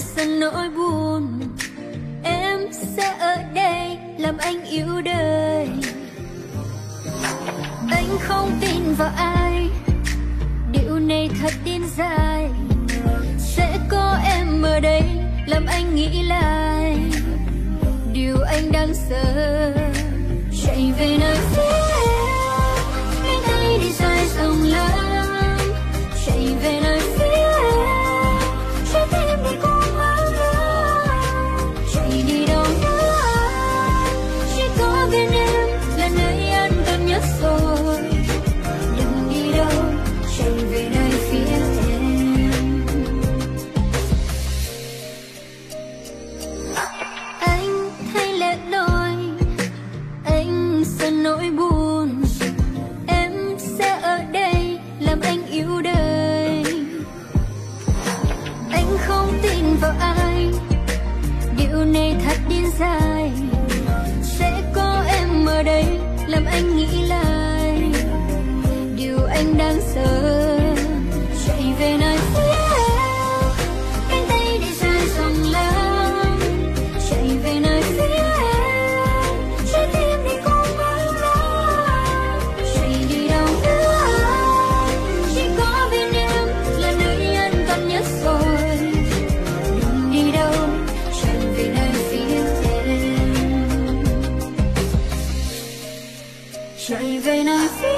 sân nỗi buồn. Em sẽ ở đây làm anh yêu đời. Anh không tin vào ai. Điều này thật tin dài sẽ có em ở đây làm anh nghĩ là anh nghĩ là Driving, a feel